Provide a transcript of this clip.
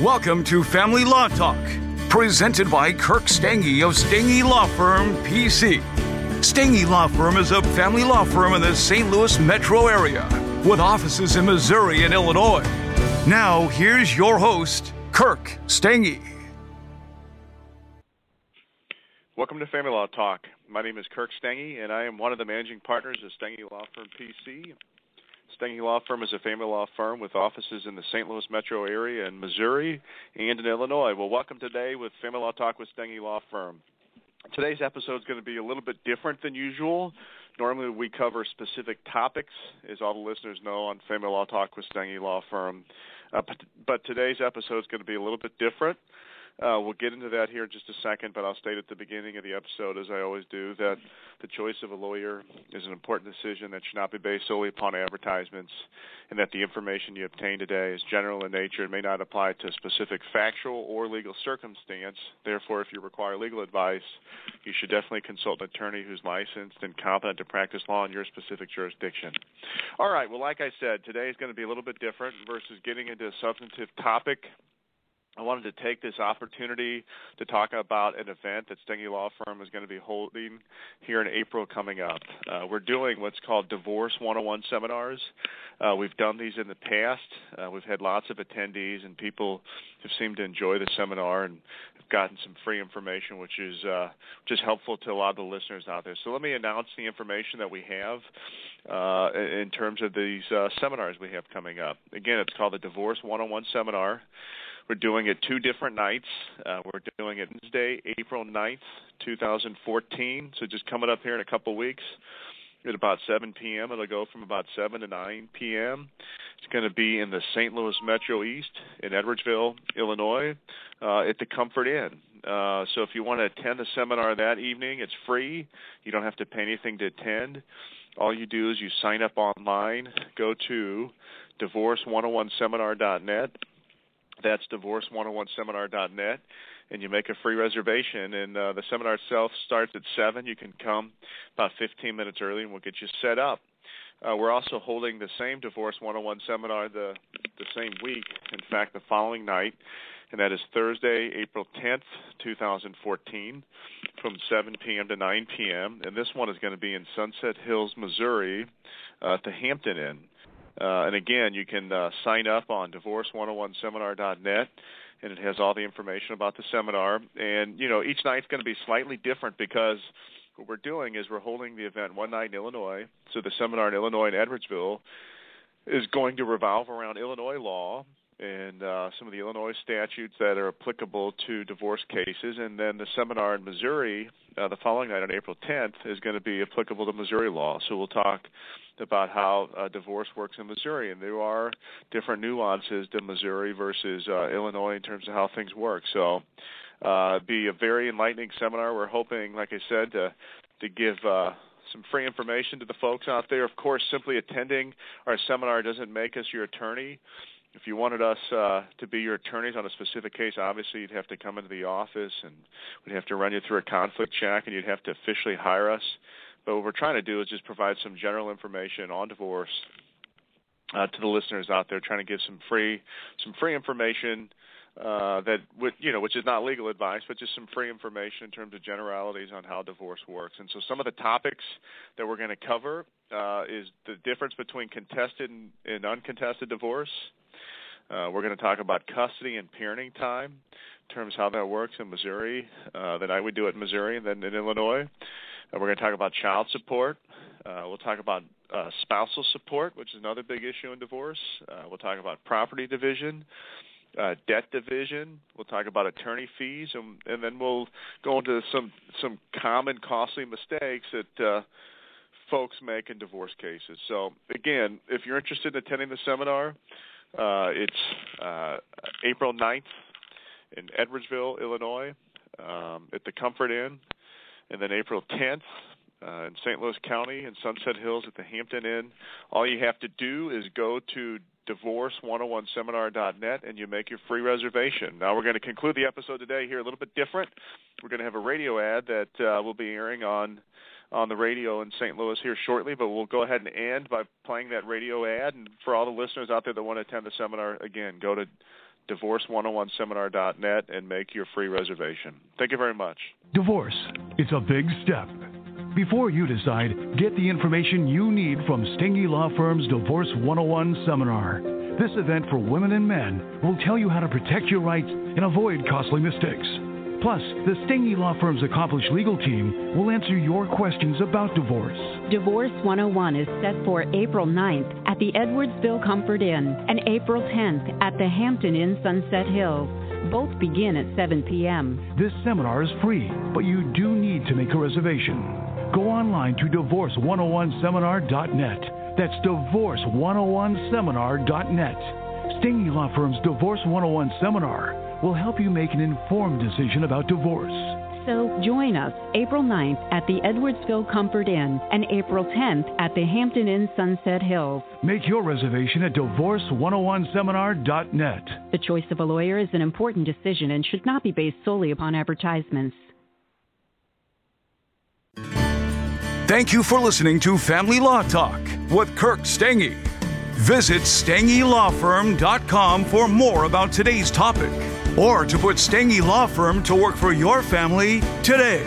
Welcome to Family Law Talk, presented by Kirk Stange of Stange Law Firm, PC. Stange Law Firm is a family law firm in the St. Louis metro area with offices in Missouri and Illinois. Now, here's your host, Kirk Stange. Welcome to Family Law Talk. My name is Kirk Stange, and I am one of the managing partners of Stange Law Firm PC. Stange Law Firm is a family law firm with offices in the St. Louis metro area in Missouri and in Illinois. Well, welcome today with Family Law Talk with Stange Law Firm. Today's episode is going to be a little bit different than usual. Normally, we cover specific topics, as all the listeners know, on Family Law Talk with Stange Law Firm. Uh, but, but today's episode is going to be a little bit different. Uh, we'll get into that here in just a second, but I'll state at the beginning of the episode, as I always do, that the choice of a lawyer is an important decision that should not be based solely upon advertisements, and that the information you obtain today is general in nature and may not apply to a specific factual or legal circumstance. Therefore, if you require legal advice, you should definitely consult an attorney who's licensed and competent to practice law in your specific jurisdiction. All right, well, like I said, today is going to be a little bit different versus getting into a substantive topic I wanted to take this opportunity to talk about an event that Stange Law Firm is going to be holding here in April coming up. Uh, we're doing what's called Divorce 101 seminars. Uh, we've done these in the past. Uh, we've had lots of attendees, and people have seemed to enjoy the seminar and have gotten some free information, which is uh, which is helpful to a lot of the listeners out there. So let me announce the information that we have uh, in terms of these uh, seminars we have coming up. Again, it's called the Divorce 101 Seminar. We're doing it two different nights. Uh, we're doing it Wednesday, April 9th, 2014. So just coming up here in a couple weeks at about 7 p.m. It'll go from about 7 to 9 p.m. It's going to be in the St. Louis Metro East in Edwardsville, Illinois, uh, at the Comfort Inn. Uh, so if you want to attend the seminar that evening, it's free. You don't have to pay anything to attend. All you do is you sign up online, go to divorce101seminar.net that's divorce101seminar.net, and you make a free reservation. And uh, the seminar itself starts at 7. You can come about 15 minutes early, and we'll get you set up. Uh, we're also holding the same Divorce 101 seminar the the same week. In fact, the following night, and that is Thursday, April 10th, 2014, from 7 p.m. to 9 p.m. And this one is going to be in Sunset Hills, Missouri, uh, at the Hampton Inn. Uh, and again, you can uh, sign up on divorce101seminar.net, and it has all the information about the seminar. And you know, each night's going to be slightly different because what we're doing is we're holding the event one night in Illinois. So the seminar in Illinois in Edwardsville is going to revolve around Illinois law and uh, some of the Illinois statutes that are applicable to divorce cases. And then the seminar in Missouri uh, the following night on April 10th is going to be applicable to Missouri law. So we'll talk about how uh, divorce works in Missouri, and there are different nuances to Missouri versus uh, Illinois in terms of how things work. So, uh, be a very enlightening seminar. We're hoping, like I said, to to give uh, some free information to the folks out there. Of course, simply attending our seminar doesn't make us your attorney. If you wanted us uh, to be your attorneys on a specific case, obviously you'd have to come into the office and we'd have to run you through a conflict check and you'd have to officially hire us. But what we're trying to do is just provide some general information on divorce uh, to the listeners out there, trying to give some free some free information uh, that would you know which is not legal advice, but just some free information in terms of generalities on how divorce works. And so some of the topics that we're going to cover uh, is the difference between contested and, uncontested divorce. Uh, we're going to talk about custody and parenting time in terms of how that works in Missouri, uh, that I would do it in Missouri and then in Illinois. Uh, we're going to talk about child support. We'll talk about spousal support, which is another big issue in divorce. We'll talk about property division, uh, debt division. We'll talk about attorney fees, and, and then we'll go into some some common costly mistakes that uh, folks make in divorce cases. So again, if you're interested in attending the seminar, uh, it's uh, April 9th in Edwardsville, Illinois, um, at the Comfort Inn and then April 10th uh, in St. Louis County in Sunset Hills at the Hampton Inn. All you have to do is go to divorce101seminar.net and you make your free reservation. Now we're going to conclude the episode today here a little bit different. We're going to have a radio ad that uh, will be airing on on the radio in St. Louis here shortly, but we'll go ahead and end by playing that radio ad. And for all the listeners out there that want to attend the seminar, again, go to divorce101seminar.net and make your free reservation. Thank you very much. Divorce. It's a big step. Before you decide, get the information you need from Stange Law Firm's Divorce 101 seminar. This event for women and men will tell you how to protect your rights and avoid costly mistakes. Plus, the Stange Law Firm's accomplished legal team will answer your questions about divorce. Divorce 101 is set for April 9th at the Edwardsville Comfort Inn and April 10th at the Hampton Inn Sunset Hills. Both begin at 7 p.m. This seminar is free, but you do need to make a reservation. Go online to divorce101seminar.net. That's divorce101seminar.net. Stange Law Firm's Divorce 101 Seminar will help you make an informed decision about divorce. So join us April 9th at the Edwardsville Comfort Inn and April 10th at the Hampton Inn Sunset Hills. Make your reservation at divorce101seminar.net. The choice of a lawyer is an important decision and should not be based solely upon advertisements. Thank you for listening to Family Law Talk with Kirk Stange. Visit StangeLawFirm.com for more about today's topic or to put Stange Law Firm to work for your family today.